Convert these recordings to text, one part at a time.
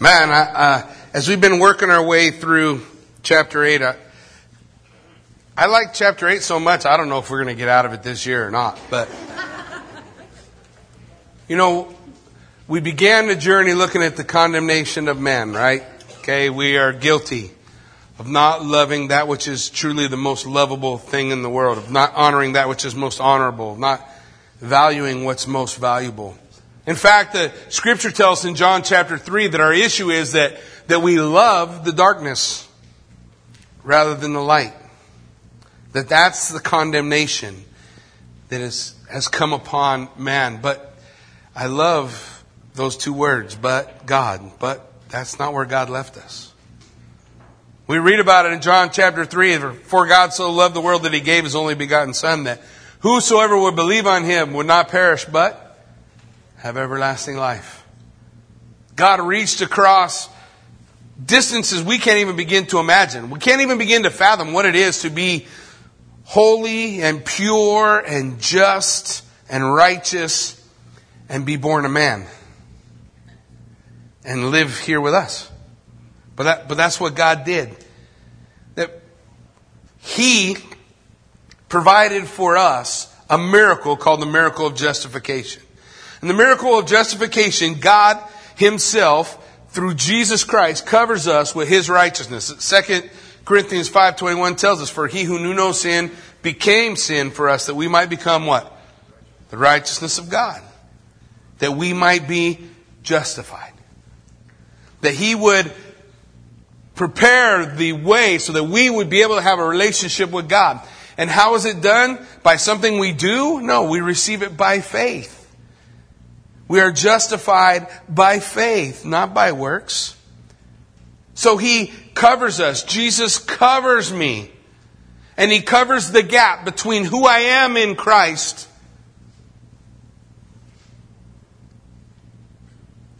Man, I, uh, as we've been working our way through chapter 8, I, I like chapter 8 so much, I don't know if we're going to get out of it this year or not. But, you know, we began the journey looking at the condemnation of men, right? Okay, we are guilty of not loving that which is truly the most lovable thing in the world, of not honoring that which is most honorable, of not valuing what's most valuable. In fact, the scripture tells in John chapter 3 that our issue is that, that we love the darkness rather than the light. That that's the condemnation that is, has come upon man. But I love those two words, but God. But that's not where God left us. We read about it in John chapter 3. For God so loved the world that he gave his only begotten Son that whosoever would believe on him would not perish but have everlasting life. God reached across distances we can't even begin to imagine. We can't even begin to fathom what it is to be holy and pure and just and righteous and be born a man and live here with us. But that, but that's what God did. That He provided for us a miracle called the miracle of justification. And the miracle of justification, God Himself, through Jesus Christ, covers us with His righteousness. Second Corinthians 5.21 tells us, For He who knew no sin became sin for us, that we might become what? The righteousness of God. That we might be justified. That He would prepare the way so that we would be able to have a relationship with God. And how is it done? By something we do? No, we receive it by faith. We are justified by faith, not by works. So he covers us. Jesus covers me. And he covers the gap between who I am in Christ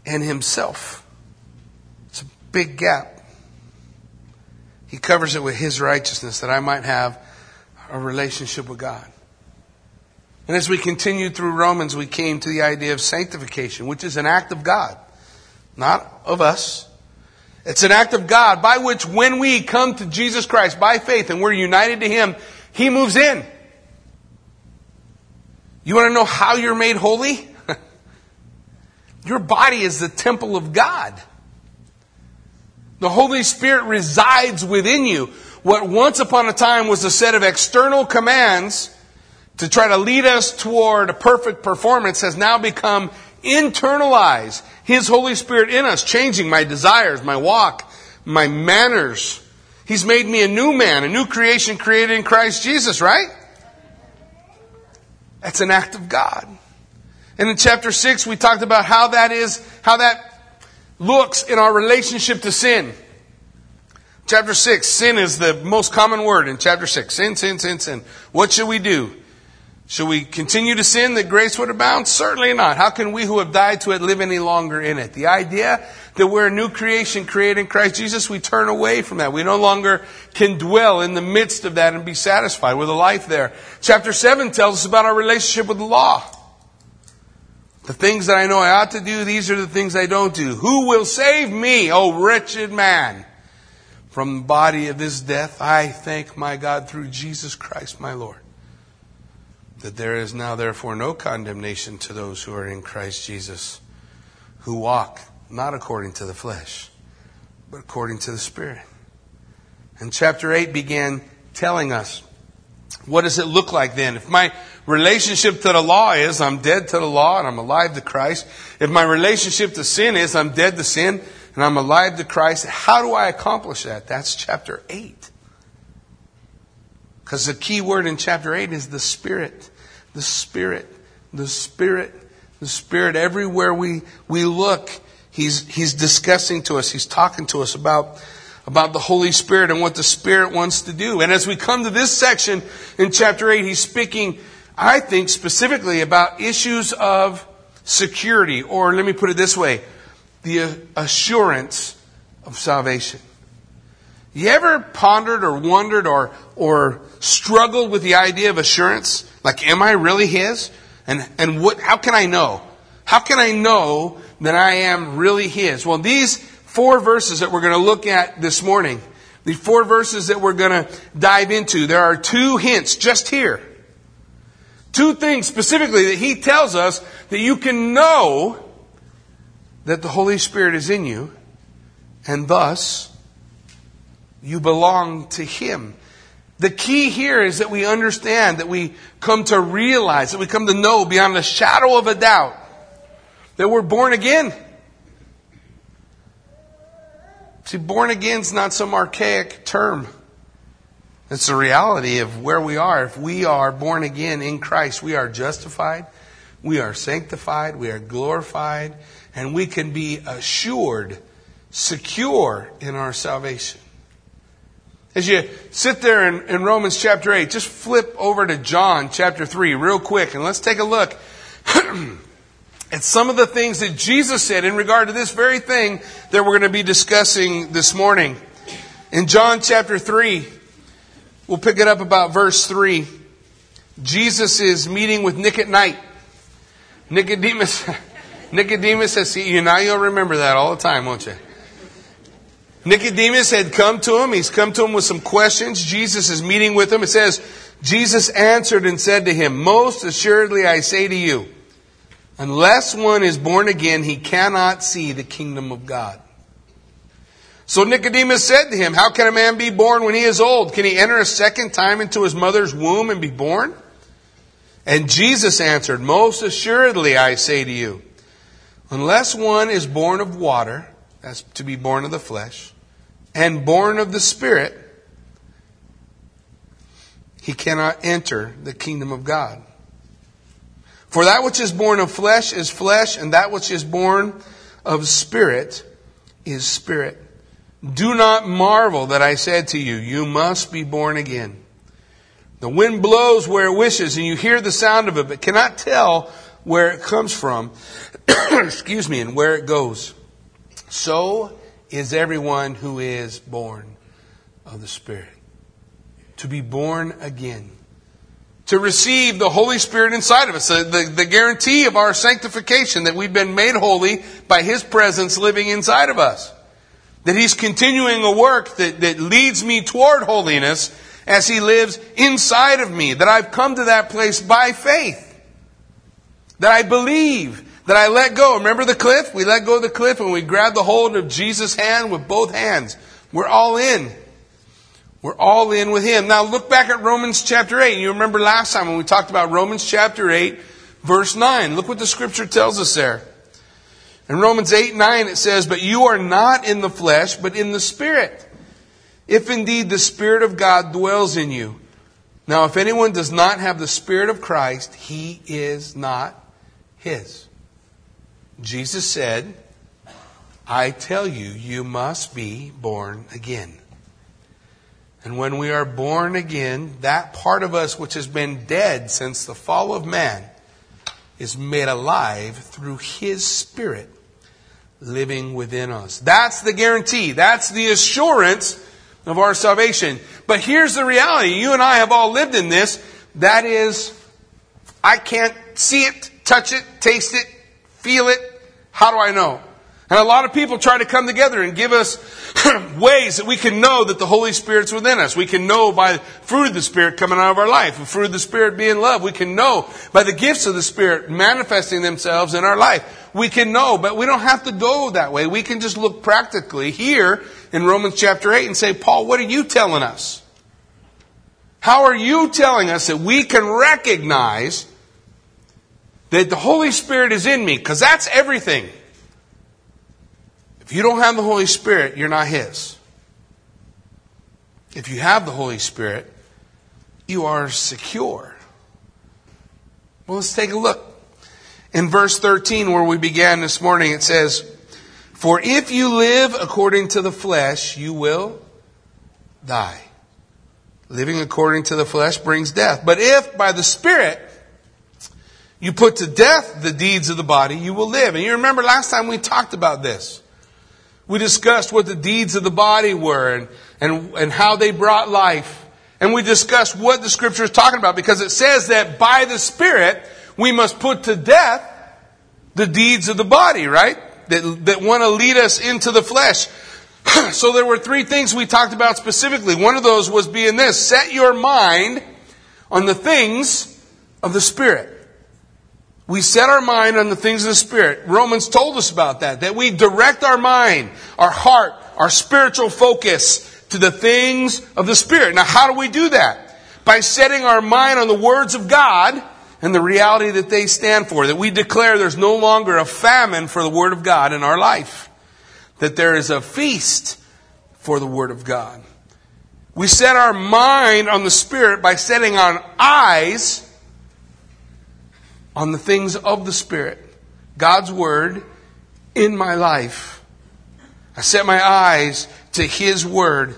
and himself. It's a big gap. He covers it with his righteousness that I might have a relationship with God. And as we continued through Romans, we came to the idea of sanctification, which is an act of God, not of us. It's an act of God by which when we come to Jesus Christ by faith and we're united to Him, He moves in. You want to know how you're made holy? Your body is the temple of God. The Holy Spirit resides within you. What once upon a time was a set of external commands to try to lead us toward a perfect performance has now become internalized. His Holy Spirit in us, changing my desires, my walk, my manners. He's made me a new man, a new creation created in Christ Jesus, right? That's an act of God. And in chapter 6, we talked about how that is, how that looks in our relationship to sin. Chapter 6, sin is the most common word in chapter 6. Sin, sin, sin, sin. What should we do? Should we continue to sin that grace would abound? Certainly not. How can we who have died to it live any longer in it? The idea that we're a new creation created in Christ Jesus, we turn away from that. We no longer can dwell in the midst of that and be satisfied with a life there. Chapter 7 tells us about our relationship with the law. The things that I know I ought to do, these are the things I don't do. Who will save me, O wretched man, from the body of this death? I thank my God through Jesus Christ my Lord that there is now therefore no condemnation to those who are in Christ Jesus, who walk not according to the flesh, but according to the Spirit. And chapter 8 began telling us what does it look like then? If my relationship to the law is I'm dead to the law and I'm alive to Christ, if my relationship to sin is I'm dead to sin and I'm alive to Christ, how do I accomplish that? That's chapter 8. Because the key word in chapter 8 is the Spirit. The Spirit. The Spirit. The Spirit. Everywhere we, we look, he's, he's discussing to us, He's talking to us about, about the Holy Spirit and what the Spirit wants to do. And as we come to this section in chapter 8, He's speaking, I think, specifically about issues of security, or let me put it this way, the assurance of salvation. You ever pondered or wondered or, or struggled with the idea of assurance? Like, am I really His? And, and what, how can I know? How can I know that I am really His? Well, these four verses that we're going to look at this morning. The four verses that we're going to dive into. There are two hints just here. Two things specifically that he tells us that you can know that the Holy Spirit is in you and thus you belong to him. The key here is that we understand, that we come to realize, that we come to know beyond a shadow of a doubt that we're born again. See, born again is not some archaic term. It's the reality of where we are. If we are born again in Christ, we are justified, we are sanctified, we are glorified, and we can be assured, secure in our salvation. As you sit there in, in, Romans chapter 8, just flip over to John chapter 3 real quick and let's take a look at some of the things that Jesus said in regard to this very thing that we're going to be discussing this morning. In John chapter 3, we'll pick it up about verse 3. Jesus is meeting with Nick at night. Nicodemus, Nicodemus has seen you. Now you'll remember that all the time, won't you? Nicodemus had come to him. He's come to him with some questions. Jesus is meeting with him. It says, Jesus answered and said to him, Most assuredly I say to you, Unless one is born again, he cannot see the kingdom of God. So Nicodemus said to him, How can a man be born when he is old? Can he enter a second time into his mother's womb and be born? And Jesus answered, Most assuredly I say to you, unless one is born of water, that's to be born of the flesh, and born of the Spirit, he cannot enter the kingdom of God. For that which is born of flesh is flesh, and that which is born of spirit is spirit. Do not marvel that I said to you, you must be born again. The wind blows where it wishes, and you hear the sound of it, but cannot tell where it comes from, excuse me, and where it goes. So is everyone who is born of the Spirit. To be born again to receive the Holy Spirit inside of us, the, the, the, guarantee of our sanctification, that we've been made holy by His presence living inside of us. That He's continuing a work that, that leads me toward holiness as He lives inside of me. That I've come to that place by faith. That I believe. That I let go. Remember the cliff? We let go of the cliff and we grab the hold of Jesus' hand with both hands. We're all in. We're all in with Him. Now look back at Romans chapter 8. You remember last time when we talked about Romans chapter 8, verse 9. Look what the scripture tells us there. In Romans 8, 9 it says, But you are not in the flesh, but in the Spirit. If indeed the Spirit of God dwells in you. Now if anyone does not have the Spirit of Christ, he is not his. Jesus said, I tell you, you must be born again. And when we are born again, that part of us which has been dead since the fall of man is made alive through His Spirit living within us. That's the guarantee. That's the assurance of our salvation. But here's the reality. You and I have all lived in this. That is, I can't see it, touch it, taste it, feel it. How do I know? And a lot of people try to come together and give us ways that we can know that the Holy Spirit's within us. We can know by the fruit of the Spirit coming out of our life, the fruit of the Spirit being love. We can know by the gifts of the Spirit manifesting themselves in our life. We can know, but we don't have to go that way. We can just look practically here in Romans chapter 8 and say, Paul, what are you telling us? How are you telling us that we can recognize that the Holy Spirit is in me? Because that's everything. If you don't have the Holy Spirit, you're not His. If you have the Holy Spirit, you are secure. Well, let's take a look. In verse 13, where we began this morning, it says, For if you live according to the flesh, you will die. Living according to the flesh brings death. But if by the Spirit you put to death the deeds of the body, you will live. And you remember last time we talked about this. We discussed what the deeds of the body were and, and, and how they brought life. And we discussed what the scripture is talking about because it says that by the Spirit we must put to death the deeds of the body, right? that, that want to lead us into the flesh. so there were three things we talked about specifically. One of those was being this set your mind on the things of the Spirit. We set our mind on the things of the Spirit. Romans told us about that, that we direct our mind, our heart, our spiritual focus to the things of the Spirit. Now, how do we do that? By setting our mind on the words of God and the reality that they stand for. That we declare there's no longer a famine for the Word of God in our life. That there is a feast for the Word of God. We set our mind on the Spirit by setting our eyes on the things of the Spirit. God's Word in my life. I set my eyes to His Word.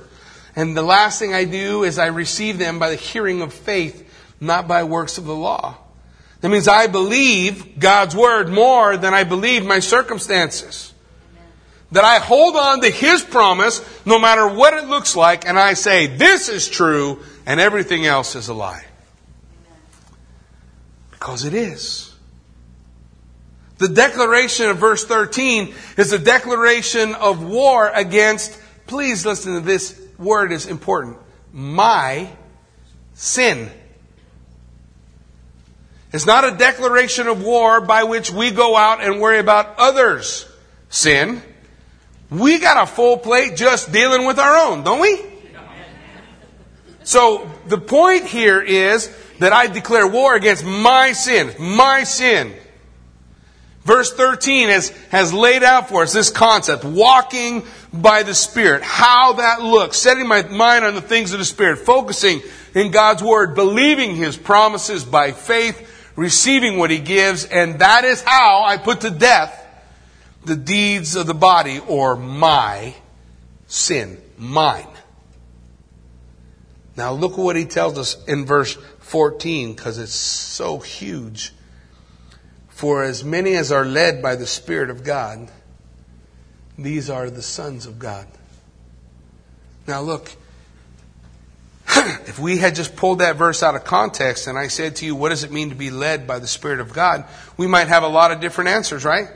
And the last thing I do is I receive them by the hearing of faith, not by works of the law. That means I believe God's Word more than I believe my circumstances. That I hold on to His promise no matter what it looks like and I say, this is true and everything else is a lie. Because it is. The declaration of verse 13 is a declaration of war against, please listen to this word is important, my sin. It's not a declaration of war by which we go out and worry about others' sin. We got a full plate just dealing with our own, don't we? So the point here is that I declare war against my sin, my sin. Verse 13 has, has laid out for us this concept, walking by the Spirit, how that looks, setting my mind on the things of the Spirit, focusing in God's Word, believing His promises by faith, receiving what He gives, and that is how I put to death the deeds of the body or my sin, mine. Now look at what He tells us in verse 14 because it's so huge. For as many as are led by the Spirit of God, these are the sons of God. Now look, if we had just pulled that verse out of context and I said to you, what does it mean to be led by the Spirit of God? We might have a lot of different answers, right?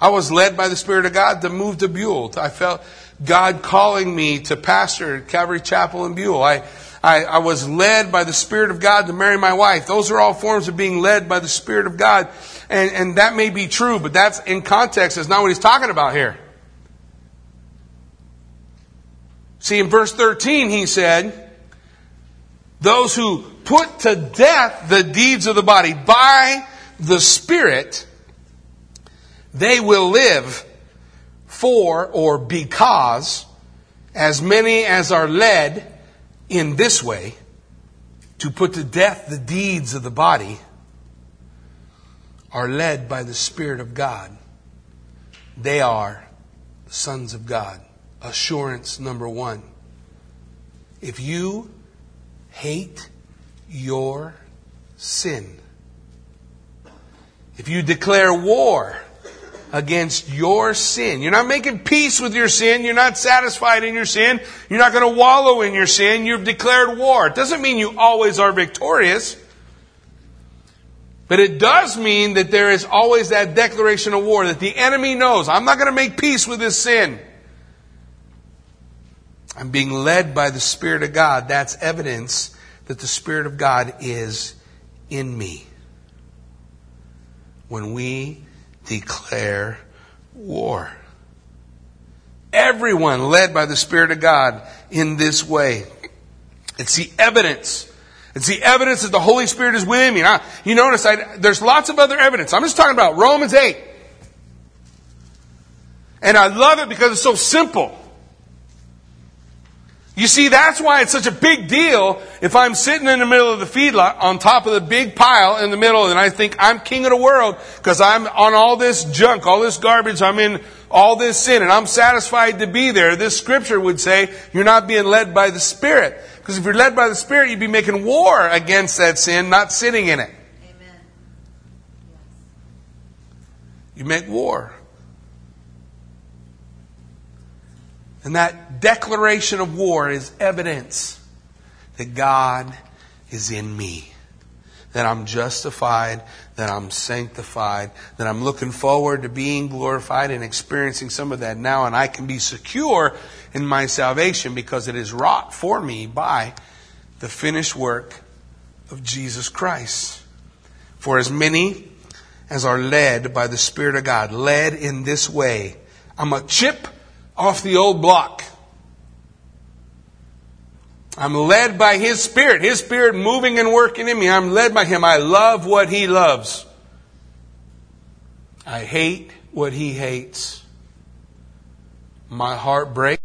I was led by the Spirit of God to move to Buell. I felt God calling me to pastor at Calvary Chapel in Buell. I, I, I, was led by the Spirit of God to marry my wife. Those are all forms of being led by the Spirit of God. And, and that may be true, but that's in context. That's not what he's talking about here. See, in verse 13, he said, Those who put to death the deeds of the body by the Spirit, they will live for or because as many as are led in this way to put to death the deeds of the body are led by the Spirit of God. They are the sons of God. Assurance number one. If you hate your sin, if you declare war against your sin. You're not making peace with your sin. You're not satisfied in your sin. You're not going to wallow in your sin. You've declared war. It doesn't mean you always are victorious. But it does mean that there is always that declaration of war that the enemy knows. I'm not going to make peace with this sin. I'm being led by the Spirit of God. That's evidence that the Spirit of God is in me. When we declare war. Everyone led by the Spirit of God in this way. It's the evidence. It's the evidence that the Holy Spirit is with me. Now, you notice I, there's lots of other evidence. I'm just talking about Romans 8. And I love it because it's so simple. You see, that's why it's such a big deal if I'm sitting in the middle of the feedlot on top of the big pile in the middle and I think I'm king of the world because I'm on all this junk, all this garbage, I'm in all this sin and I'm satisfied to be there. This scripture would say you're not being led by the Spirit. Because if you're led by the Spirit, you'd be making war against that sin, not sitting in it. Amen. You make war. And that declaration of war is evidence that God is in me. that I'm justified, that I'm sanctified, that I'm looking forward to being glorified and experiencing some of that now, and I can be secure in my salvation because it is wrought for me by the finished work of Jesus Christ. For as many as are led by the Spirit of God, led in this way, I'm a chip off the old block. I'm led by His Spirit. His Spirit moving and working in me. I'm led by Him. I love what He loves. I hate what He hates. My heart breaks.